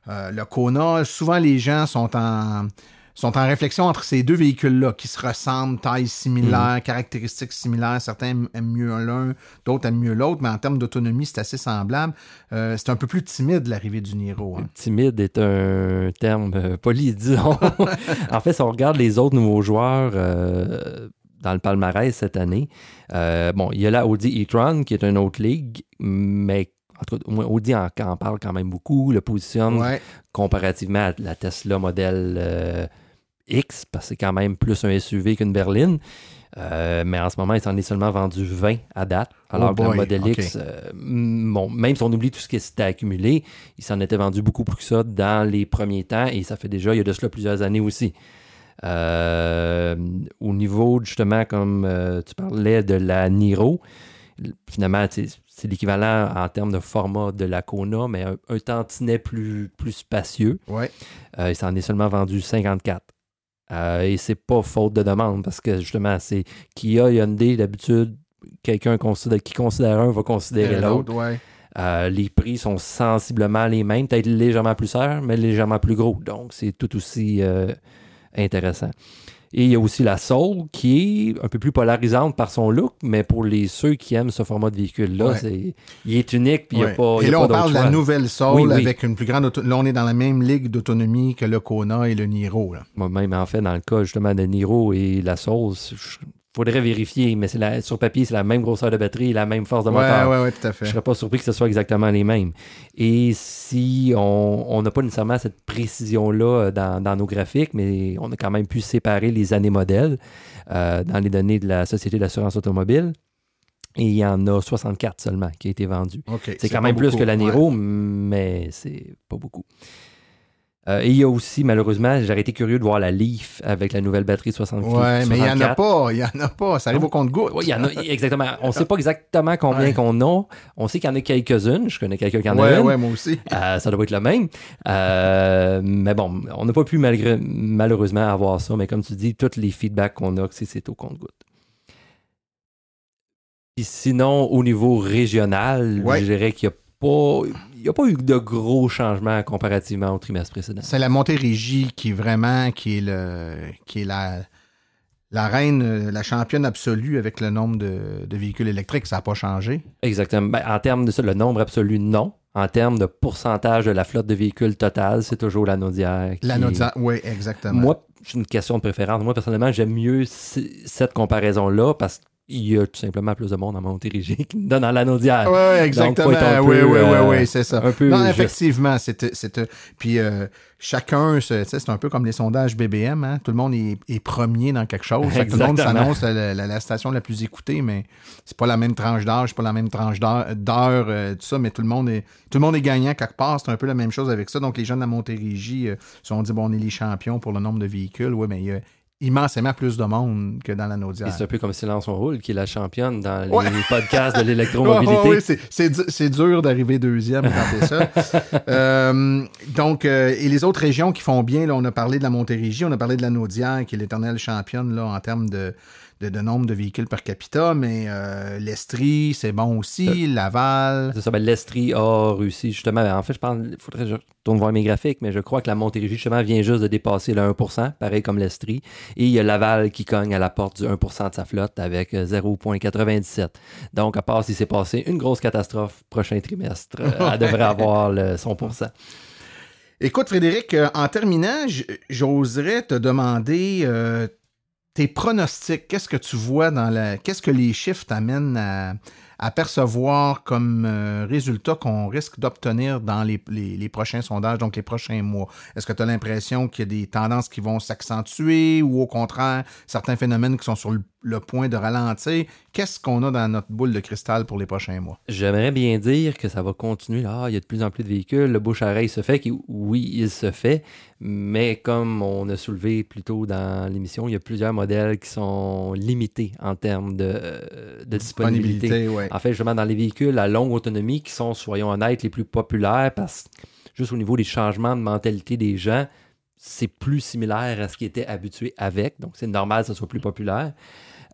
euh, le Kona. Souvent, les gens sont en, sont en réflexion entre ces deux véhicules-là qui se ressemblent, taille similaire, caractéristiques similaires. Certains aiment- mieux l'un, d'autres aiment mieux l'autre, mais en termes d'autonomie, c'est assez semblable. Euh, c'est un peu plus timide l'arrivée du Niro. hein. Timide est un terme euh, poli, disons. *laughs* en fait, si on regarde les autres nouveaux joueurs euh, dans le palmarès cette année, euh, bon, il y a la Audi e-tron qui est une autre ligue, mais en tout cas, au moins, Audi en, en parle quand même beaucoup, le positionne Ouais. comparativement à la Tesla modèle euh, X, parce que c'est quand même plus un SUV qu'une berline. Euh, mais en ce moment, il s'en est seulement vendu 20 à date. Alors Oh que le ok. X, euh, bon, même si on oublie tout ce qui s'était accumulé, il s'en était vendu beaucoup plus que ça dans les premiers temps et ça fait déjà, il y a de cela plusieurs années aussi. Euh, au niveau, justement, comme euh, tu parlais de la Niro, finalement, c'est l'équivalent en termes de format de la Kona, mais un, un tantinet plus, plus spacieux. Ouais. Euh, il s'en est seulement vendu 54. Euh, et c'est pas faute de demande parce que justement, c'est Kia, Hyundai, d'habitude, quelqu'un considère- qui considère un va considérer l'autre. ouais. Euh, les prix sont sensiblement les mêmes, peut-être légèrement plus chers, mais légèrement plus gros. Donc, c'est tout aussi intéressant. Et il y a aussi la Soul qui est un peu plus polarisante par son look, mais pour les ceux qui aiment ce format de véhicule-là, Ouais. c'est il est unique, puis il n'y a pas. il y Et a là, pas on parle de la nouvelle Soul Oui, oui. avec une plus grande auto- Là, on est dans la même ligue d'autonomie que le Kona et le Niro. Là. Moi, même en fait, dans le cas justement de Niro et la Soul, il faudrait vérifier, mais c'est la, sur papier, c'est la même grosseur de batterie, la même force de Ouais, moteur. ouais, ouais, tout à fait. Je serais pas surpris que ce soit exactement les mêmes. Et si on n'a pas nécessairement cette précision-là euh, dans, dans nos graphiques, mais on a quand même pu séparer les années modèles euh, dans les données de la Société d'assurance automobile. Et il y en a 64 seulement qui a été vendu. C'est quand même plus que la Ouais. Niro, mais c'est pas beaucoup. Euh, et il y a aussi, malheureusement, j'aurais été curieux de voir la Leaf avec la nouvelle batterie 64. Ouais, mais il n'y en a 64. pas. Il n'y en a pas. Ça arrive au compte-goutte. Oui, il y en a, exactement. On ne sait pas exactement combien Ouais. qu'on a. On sait qu'il y en a quelques-unes. Je connais quelqu'un qui en a Ouais, une. ouais, moi aussi. Euh, ça doit être le même. Euh, mais bon, on n'a pas pu malgré, malheureusement avoir ça. Mais comme tu dis, tous les feedbacks qu'on a, c'est, au compte-goutte. Puis sinon, au niveau régional, Ouais. je dirais qu'il n'y a pas. Il n'y a pas eu de gros changements comparativement au trimestre précédent. C'est la Montérégie qui est vraiment qui est le qui est la la reine, la championne absolue avec le nombre de, de véhicules électriques. Ça n'a pas changé. Exactement. Ben, en termes de ça, le nombre absolu, non. en termes de pourcentage de la flotte de véhicules totale, c'est toujours la Naudière. Qui... La Naudière, oui, exactement. Moi, c'est une question de préférence. Moi, personnellement, j'aime mieux cette comparaison-là parce que il y a tout simplement plus de monde en Montérégie qui nous donne en l'anodière. Oui, exactement. Oui, oui, oui, oui, c'est ça. Un peu non, effectivement, c'est puis euh, chacun, c'est un peu comme les sondages BBM, hein? tout le monde est, est premier dans quelque chose. tout le monde s'annonce la, la, station la plus écoutée, mais c'est pas la même tranche d'âge, pas la même tranche d'heure, euh, tout ça, mais tout le monde est tout le monde est gagnant quelque part. C'est un peu la même chose avec ça. Donc les jeunes de Montérégie euh, se sont dit bon, on est les champions pour le nombre de véhicules. Oui, mais il y a immensément plus de monde que dans la Naudière. C'est un peu comme Silence on roule, qui est la championne dans les podcasts de *laughs* l'électromobilité. oui, c'est dur d'arriver deuxième quand ça. *laughs* euh, donc, euh, et les autres régions qui font bien, là, on a parlé de la Montérégie, on a parlé de la Naudière, qui est l'éternelle championne là, en termes de, de, nombre de véhicules par capita, mais euh, l'Estrie, c'est bon aussi, euh, Laval. C'est ça, ben, l'Estrie a réussi justement. En fait, je pense, il faudrait que je retourne voir mes graphiques, mais je crois que la Montérégie, justement, vient juste de dépasser le 1%, pareil comme l'Estrie. Et il y a Laval qui cogne à la porte du 1% de sa flotte avec 0,97. Euh, Donc, à part s'il s'est passé une grosse catastrophe prochain trimestre, elle *laughs* devrait avoir le, son pourcent. Écoute, Frédéric, en terminant, j'oserais te demander tes pronostics, qu'est-ce que tu vois dans la. Qu'est-ce que les chiffres t'amènent à, percevoir comme euh, résultat qu'on risque d'obtenir dans les, les, prochains sondages, donc les prochains mois? Est-ce que tu as l'impression qu'il y a des tendances qui vont s'accentuer ou au contraire, certains phénomènes qui sont sur le le point de ralentir. Qu'est-ce qu'on a dans notre boule de cristal pour les prochains mois? J'aimerais bien dire que ça va continuer. Là, il y a de plus en plus de véhicules. Le bouche à se fait. Oui, il se fait. Mais comme on a soulevé plus tôt dans l'émission, il y a plusieurs modèles qui sont limités en termes de, disponibilité. En fait, justement, dans les véhicules à longue autonomie qui sont, soyons honnêtes, les plus populaires parce juste au niveau des changements de mentalité des gens, c'est plus similaire à ce qui était habitué avec. Donc, c'est normal que ce soit plus populaire.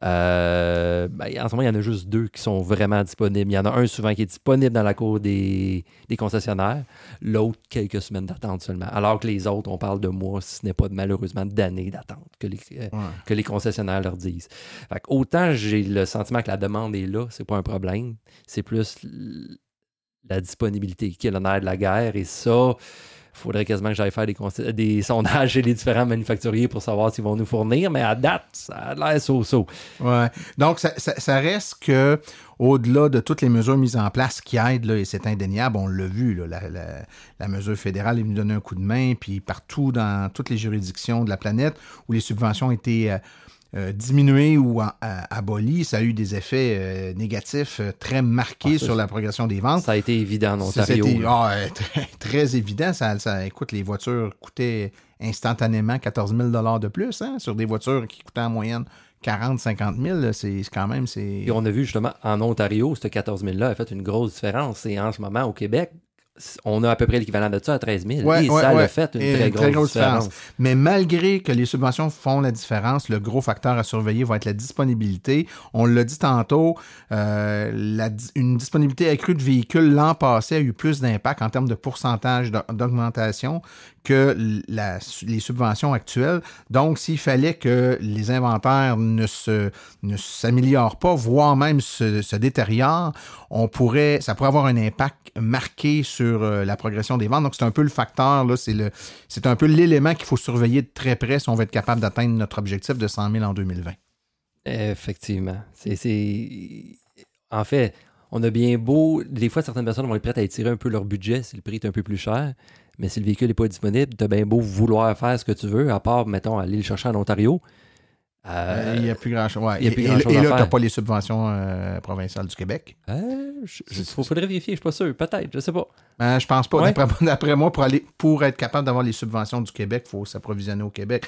Euh, ben, en ce moment, il y en a juste deux qui sont vraiment disponibles. Il y en a un souvent qui est disponible dans la cour des, concessionnaires, l'autre quelques semaines d'attente seulement. Alors que les autres, on parle de mois, si ce n'est pas malheureusement d'années d'attente que les, euh, que les concessionnaires leur disent. autant j'ai le sentiment que la demande est là, c'est pas un problème. C'est plus la disponibilité qui est l'honneur de la guerre. Et ça, faudrait quasiment que j'aille faire des, sondages chez les différents manufacturiers pour savoir s'ils vont nous fournir, mais à date, ça a l'air so-so. Ouais. Donc, ça, reste que au-delà de toutes les mesures mises en place qui aident, là, et c'est indéniable, on l'a vu, là, la, mesure fédérale est venue un coup de main, puis partout dans toutes les juridictions de la planète où les subventions étaient euh, euh, diminué ou aboli, ça a eu des effets euh, négatifs euh, très marqués ah, sur la progression des ventes. Ça a été évident en Ontario. Ah, *laughs* très, évident. Ça, ça, écoute, les voitures coûtaient instantanément 14 000 de plus hein, sur des voitures qui coûtaient en moyenne 40, 50 000, c'est quand même. Et on a vu justement en Ontario, ce 14 000-là a fait une grosse différence. Et en ce moment, au Québec, on a à peu près l'équivalent de ça à 13 000. et ça a fait une très, grosse, différence. Mais malgré que les subventions font la différence, le gros facteur à surveiller va être la disponibilité. On l'a dit tantôt, euh, la, une disponibilité accrue de véhicules l'an passé a eu plus d'impact en termes de pourcentage d'augmentation que les subventions actuelles. Donc, s'il fallait que les inventaires ne s'améliorent pas, voire même se, détériorent, on pourrait, ça pourrait avoir un impact marqué sur euh, la progression des ventes. Donc, c'est un peu le facteur, là, c'est un peu l'élément qu'il faut surveiller de très près si on veut être capable d'atteindre notre objectif de 100 000 en 2020. Effectivement. C'est, en fait, on a bien beau, des fois, certaines personnes vont être prêtes à étirer un peu leur budget si le prix est un peu plus cher. Mais si le véhicule n'est pas disponible, tu as bien beau vouloir faire ce que tu veux, à part, mettons, aller le chercher en Ontario. Euh, il n'y a plus grand-chose. Ouais. et, et, là, tu n'as pas les subventions euh, provinciales du Québec. Euh, il faudrait vérifier, je ne suis pas sûr. Peut-être, je ne sais pas. Ben, je pense pas. *laughs* D'après moi, pour, aller, pour être capable d'avoir les subventions du Québec, il faut s'approvisionner au Québec.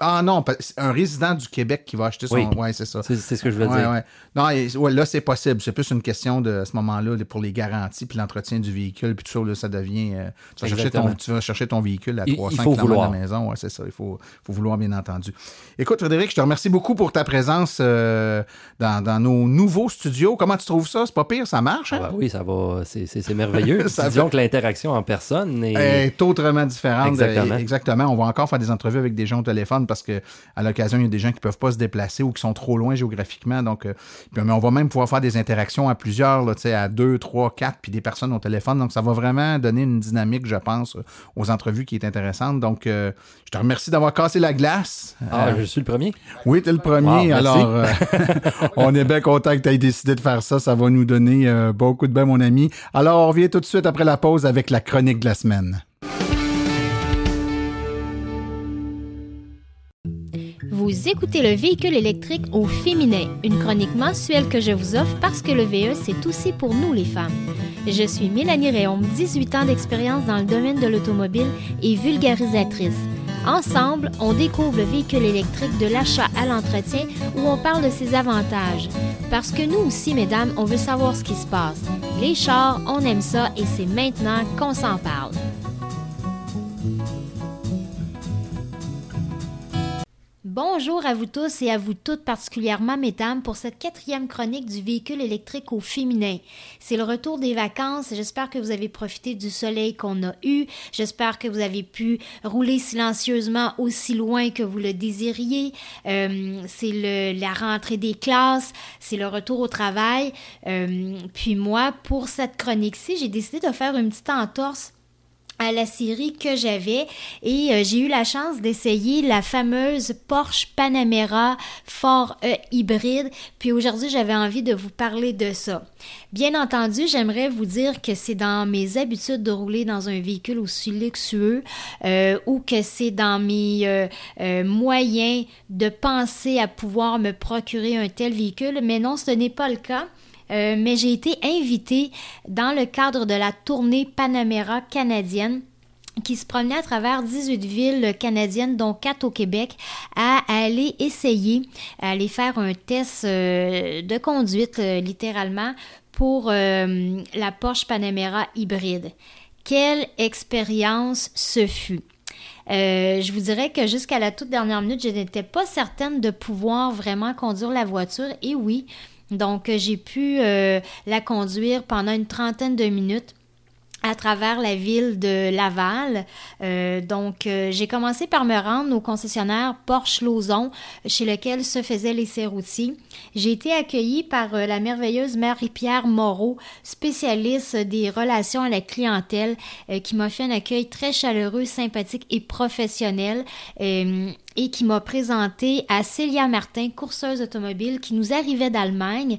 Ah non, un résident du Québec qui va acheter son. Oui, ouais, c'est ça. C'est ce que je veux dire. Non, ouais, là, c'est possible. C'est plus une question de à ce moment-là pour les garanties puis l'entretien du véhicule. Puis tout ça, là, ça devient. Euh, tu, vas chercher ton, tu, vas chercher ton, véhicule à 300 km de la maison. Ouais, c'est ça. Il faut, faut vouloir, bien entendu. Écoute, Frédéric, je te remercie beaucoup pour ta présence euh, dans, dans, nos nouveaux studios. Comment tu trouves ça? C'est pas pire, ça marche? Hein? Ah bah oui, ça va, c'est merveilleux. *laughs* Disons que l'interaction en personne est... est... autrement différente. Exactement. Exactement. On va encore faire des entrevues avec des gens au téléphone parce que à l'occasion, il y a des gens qui peuvent pas se déplacer ou qui sont trop loin géographiquement. Donc, euh, mais on va même pouvoir faire des interactions à plusieurs, là, à deux, trois, quatre, puis des personnes au téléphone. Donc, ça va vraiment donner une dynamique, je pense, aux entrevues qui est intéressante. Donc, euh, je te remercie d'avoir cassé la glace. Ah, je suis le premier. Oui, tu es le premier. Alors, euh, *laughs* on est bien content que tu aies décidé de faire ça. Ça va nous donner euh, beaucoup de bien, mon ami. Alors, on revient tout de suite après la pause avec la chronique de la semaine. Vous écoutez le véhicule électrique au féminin, une chronique mensuelle que je vous offre parce que le VE, c'est aussi pour nous les femmes. Je suis Mélanie Réaume, 18 ans d'expérience dans le domaine de l'automobile et vulgarisatrice. Ensemble, on découvre le véhicule électrique de l'achat à l'entretien où on parle de ses avantages. Parce que nous aussi, mesdames, on veut savoir ce qui se passe. Les chars, on aime ça et c'est maintenant qu'on s'en parle. Bonjour à vous tous et à vous toutes, particulièrement mesdames, pour cette quatrième chronique du véhicule électrique au féminin. C'est le retour des vacances. J'espère que vous avez profité du soleil qu'on a eu. J'espère que vous avez pu rouler silencieusement aussi loin que vous le désiriez. Euh, c'est la rentrée des classes, c'est le retour au travail. Euh, puis moi, pour cette chronique-ci, j'ai décidé de faire une petite entorse à la série que j'avais et euh, j'ai eu la chance d'essayer la fameuse Porsche Panamera Fort E hybride. Puis aujourd'hui, j'avais envie de vous parler de ça. Bien entendu, j'aimerais vous dire que c'est dans mes habitudes de rouler dans un véhicule aussi luxueux euh, ou que c'est dans mes euh, moyens de penser à pouvoir me procurer un tel véhicule, mais non, ce n'est pas le cas. Euh, mais j'ai été invitée dans le cadre de la tournée Panamera canadienne qui se promenait à travers 18 villes canadiennes, dont 4 au Québec, à aller essayer, à aller faire un test euh, de conduite, euh, littéralement, pour la Porsche Panamera hybride. Quelle expérience ce fut! je vous dirais que jusqu'à la toute dernière minute, je n'étais pas certaine de pouvoir vraiment conduire la voiture. Et oui, donc, j'ai pu euh, la conduire pendant une trentaine de minutes à travers la ville de Laval. Euh, donc, euh, j'ai commencé par me rendre au concessionnaire Porsche Lozon, chez lequel se faisaient les routiers. J'ai été accueillie par euh, la merveilleuse Marie-Pierre Moreau, spécialiste des relations à la clientèle, qui m'a fait un accueil très chaleureux, sympathique et professionnel et qui m'a présenté à Célia Martin, courseuse automobile, qui nous arrivait d'Allemagne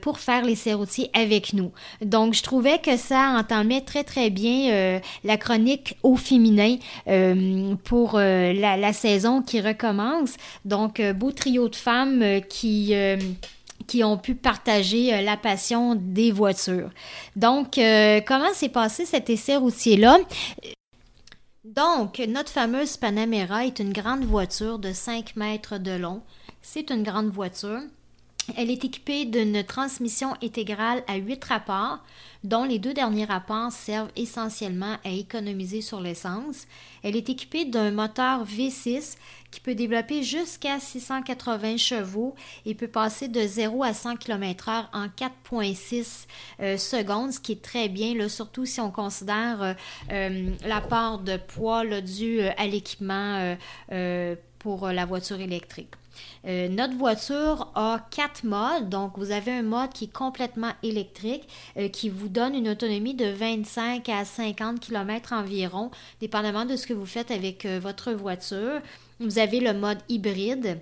pour faire les routiers avec nous. Donc, je trouvais que ça entamait très très bien euh, la chronique au féminin euh, pour euh, la, saison qui recommence. Donc, beau trio de femmes qui qui ont pu partager la passion des voitures. Donc, comment s'est passé cet essai routier-là? Donc, notre fameuse Panamera est une grande voiture de 5 mètres de long. C'est une grande voiture. Elle est équipée d'une transmission intégrale à 8 rapports, dont les deux derniers rapports servent essentiellement à économiser sur l'essence. Elle est équipée d'un moteur V6 qui peut développer jusqu'à 680 chevaux et peut passer de 0 à 100 km/h en 4,6 euh, secondes, ce qui est très bien, là, surtout si on considère euh, euh, l'apport de poids dû à l'équipement pour la voiture électrique. Euh, notre voiture a quatre modes. Donc, vous avez un mode qui est complètement électrique, euh, qui vous donne une autonomie de 25 à 50 km environ, dépendamment de ce que vous faites avec euh, votre voiture. Vous avez le mode hybride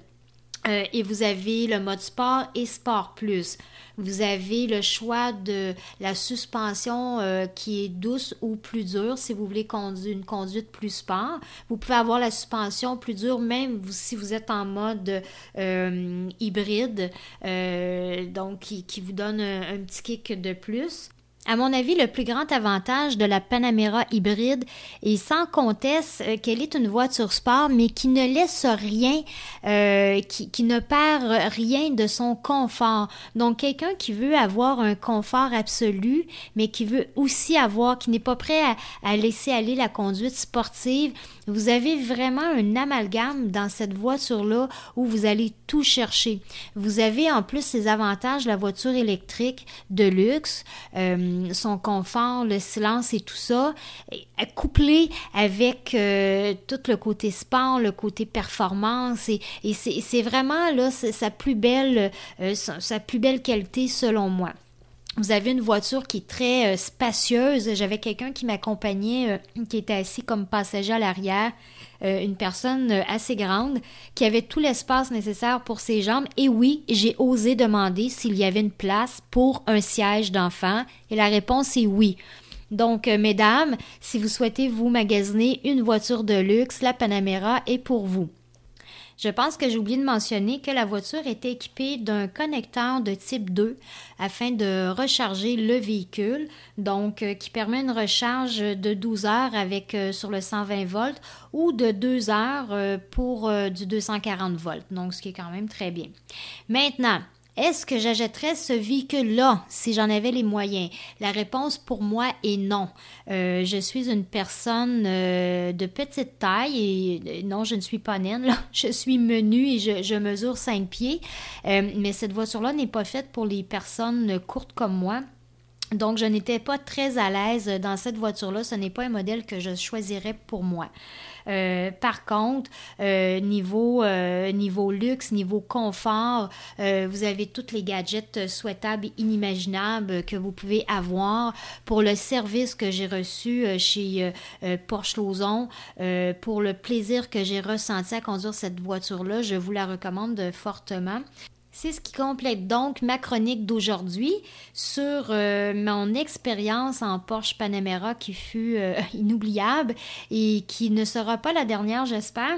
euh, et vous avez le mode sport et sport plus. Vous avez le choix de la suspension euh, qui est douce ou plus dure si vous voulez conduire une conduite plus sport. Vous pouvez avoir la suspension plus dure même si vous êtes en mode euh, hybride, donc qui, vous donne un, petit kick de plus. À mon avis, le plus grand avantage de la Panamera hybride est sans conteste euh, qu'elle est une voiture sport, mais qui ne laisse rien, euh, qui, qui, ne perd rien de son confort. Donc, quelqu'un qui veut avoir un confort absolu, mais qui veut aussi avoir, qui n'est pas prêt à, à laisser aller la conduite sportive, vous avez vraiment un amalgame dans cette voiture-là où vous allez tout chercher. Vous avez en plus ces avantages, la voiture électrique de luxe, euh, son confort, le silence et tout ça, couplé avec euh, tout le côté sport, le côté performance, et, c'est vraiment là sa plus belle, euh, sa plus belle qualité selon moi. Vous avez une voiture qui est très euh, spacieuse. J'avais quelqu'un qui m'accompagnait, euh, qui était assis comme passager à l'arrière, euh, une personne assez grande, qui avait tout l'espace nécessaire pour ses jambes. Et oui, j'ai osé demander s'il y avait une place pour un siège d'enfant. Et la réponse est oui. Donc, mesdames, si vous souhaitez vous magasiner une voiture de luxe, la Panamera est pour vous. Je pense que j'ai oublié de mentionner que la voiture était équipée d'un connecteur de type 2 afin de recharger le véhicule, donc euh, qui permet une recharge de 12 heures avec euh, sur le 120 volts ou de 2 heures euh, pour du 240 volts, donc ce qui est quand même très bien. Maintenant, est-ce que j'achèterais ce véhicule-là si j'en avais les moyens? La réponse pour moi est non. Euh, je suis une personne euh, de petite taille et euh, non, je ne suis pas naine. Là. *laughs* Je suis menue et je, mesure 5 pieds. mais cette voiture-là n'est pas faite pour les personnes courtes comme moi. Donc, je n'étais pas très à l'aise dans cette voiture-là. Ce n'est pas un modèle que je choisirais pour moi. Euh, par contre, euh, niveau, euh, niveau luxe, niveau confort, vous avez tous les gadgets souhaitables et inimaginables que vous pouvez avoir pour le service que j'ai reçu chez Porsche Lozon, pour le plaisir que j'ai ressenti à conduire cette voiture-là. Je vous la recommande fortement. C'est ce qui complète donc ma chronique d'aujourd'hui sur euh, mon expérience en Porsche Panamera qui fut euh, *laughs* inoubliable et qui ne sera pas la dernière, j'espère.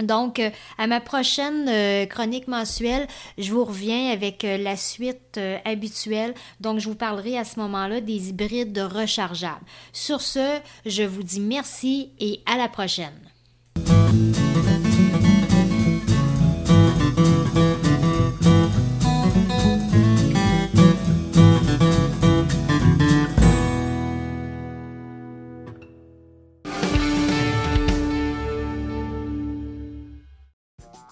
Donc, euh, à ma prochaine chronique mensuelle, je vous reviens avec la suite habituelle. Donc, je vous parlerai à ce moment-là des hybrides rechargeables. Sur ce, je vous dis merci et à la prochaine.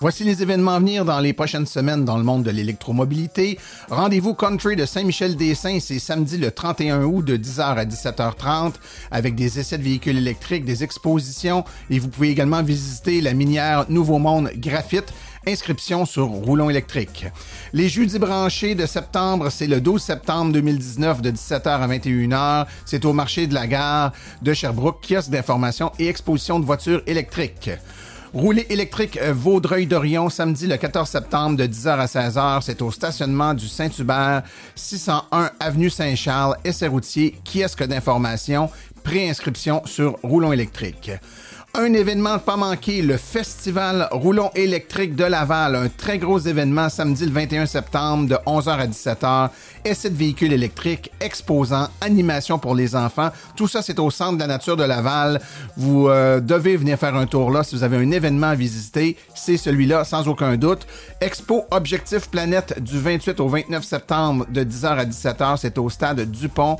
Voici les événements à venir dans les prochaines semaines dans le monde de l'électromobilité. Rendez-vous Country de Saint-Michel-des-Saints, c'est samedi le 31 août de 10h à 17h30 avec des essais de véhicules électriques, des expositions et vous pouvez également visiter la minière Nouveau Monde Graphite. Inscription sur Roulon électrique. Les jeudis branchés de septembre, c'est le 12 septembre 2019 de 17h à 21h. C'est au marché de la gare de Sherbrooke, kiosque d'information et exposition de voitures électriques. Rouler électrique euh, Vaudreuil-Dorion, samedi le 14 septembre de 10h à 16h. C'est au stationnement du Saint-Hubert, 601 Avenue Saint-Charles, essai routier, kiosque d'information, préinscription sur Roulon électrique. Un événement pas manqué, le Festival Roulon électrique de Laval, un très gros événement samedi le 21 septembre de 11h à 17h. Essai de véhicules électriques, exposants, animation pour les enfants. Tout ça, c'est au Centre de la Nature de Laval. Vous euh, devez venir faire un tour là si vous avez un événement à visiter. C'est celui-là, sans aucun doute. Expo Objectif Planète du 28 au 29 septembre de 10h à 17h. C'est au stade Dupont.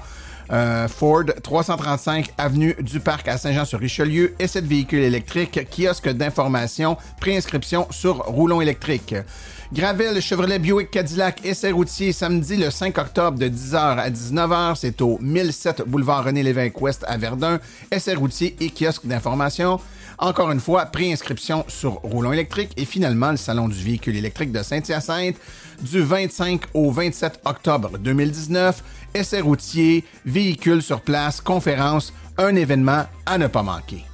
Euh, Ford, 335 avenue du Parc à Saint-Jean-sur-Richelieu, essai de véhicules électriques, kiosque d'information, préinscription sur Roulon électrique. Gravel, Chevrolet Buick Cadillac, essai routier, samedi le 5 octobre de 10h à 19h. C'est au 1007 boulevard René-Lévesque-Ouest à Verdun. Essai routier et kiosque d'information. Encore une fois, préinscription sur Roulon électrique et finalement le Salon du véhicule électrique de Saint-Hyacinthe du 25 au 27 octobre 2019. Essai routier, véhicules sur place, conférence, un événement à ne pas manquer.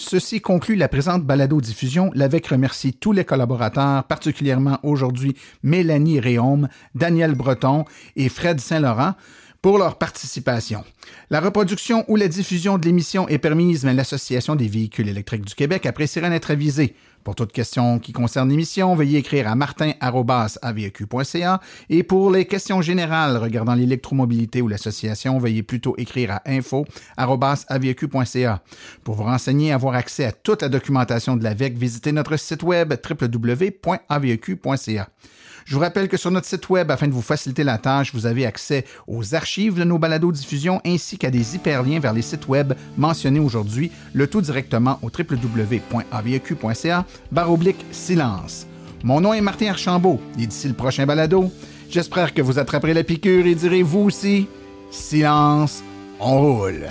Ceci conclut la présente balado-diffusion. L'AVEC remercie tous les collaborateurs, particulièrement aujourd'hui Mélanie Réaume, Daniel Breton et Fred Saint-Laurent. Pour leur participation. La reproduction ou la diffusion de l'émission est permise, mais l'Association des véhicules électriques du Québec apprécierait d'être avisée. Pour toute question qui concerne l'émission, veuillez écrire à martin.aveq.ca et pour les questions générales regardant l'électromobilité ou l'association, veuillez plutôt écrire à info.aveq.ca. Pour vous renseigner et avoir accès à toute la documentation de l'AVEC, visitez notre site web www.aveq.ca. Je vous rappelle que sur notre site web, afin de vous faciliter la tâche, vous avez accès aux archives de nos balados diffusion ainsi qu'à des hyperliens vers les sites web mentionnés aujourd'hui, le tout directement au www.avq.ca oblique silence. Mon nom est Martin Archambault et d'ici le prochain balado, j'espère que vous attraperez la piqûre et direz vous aussi silence, on roule.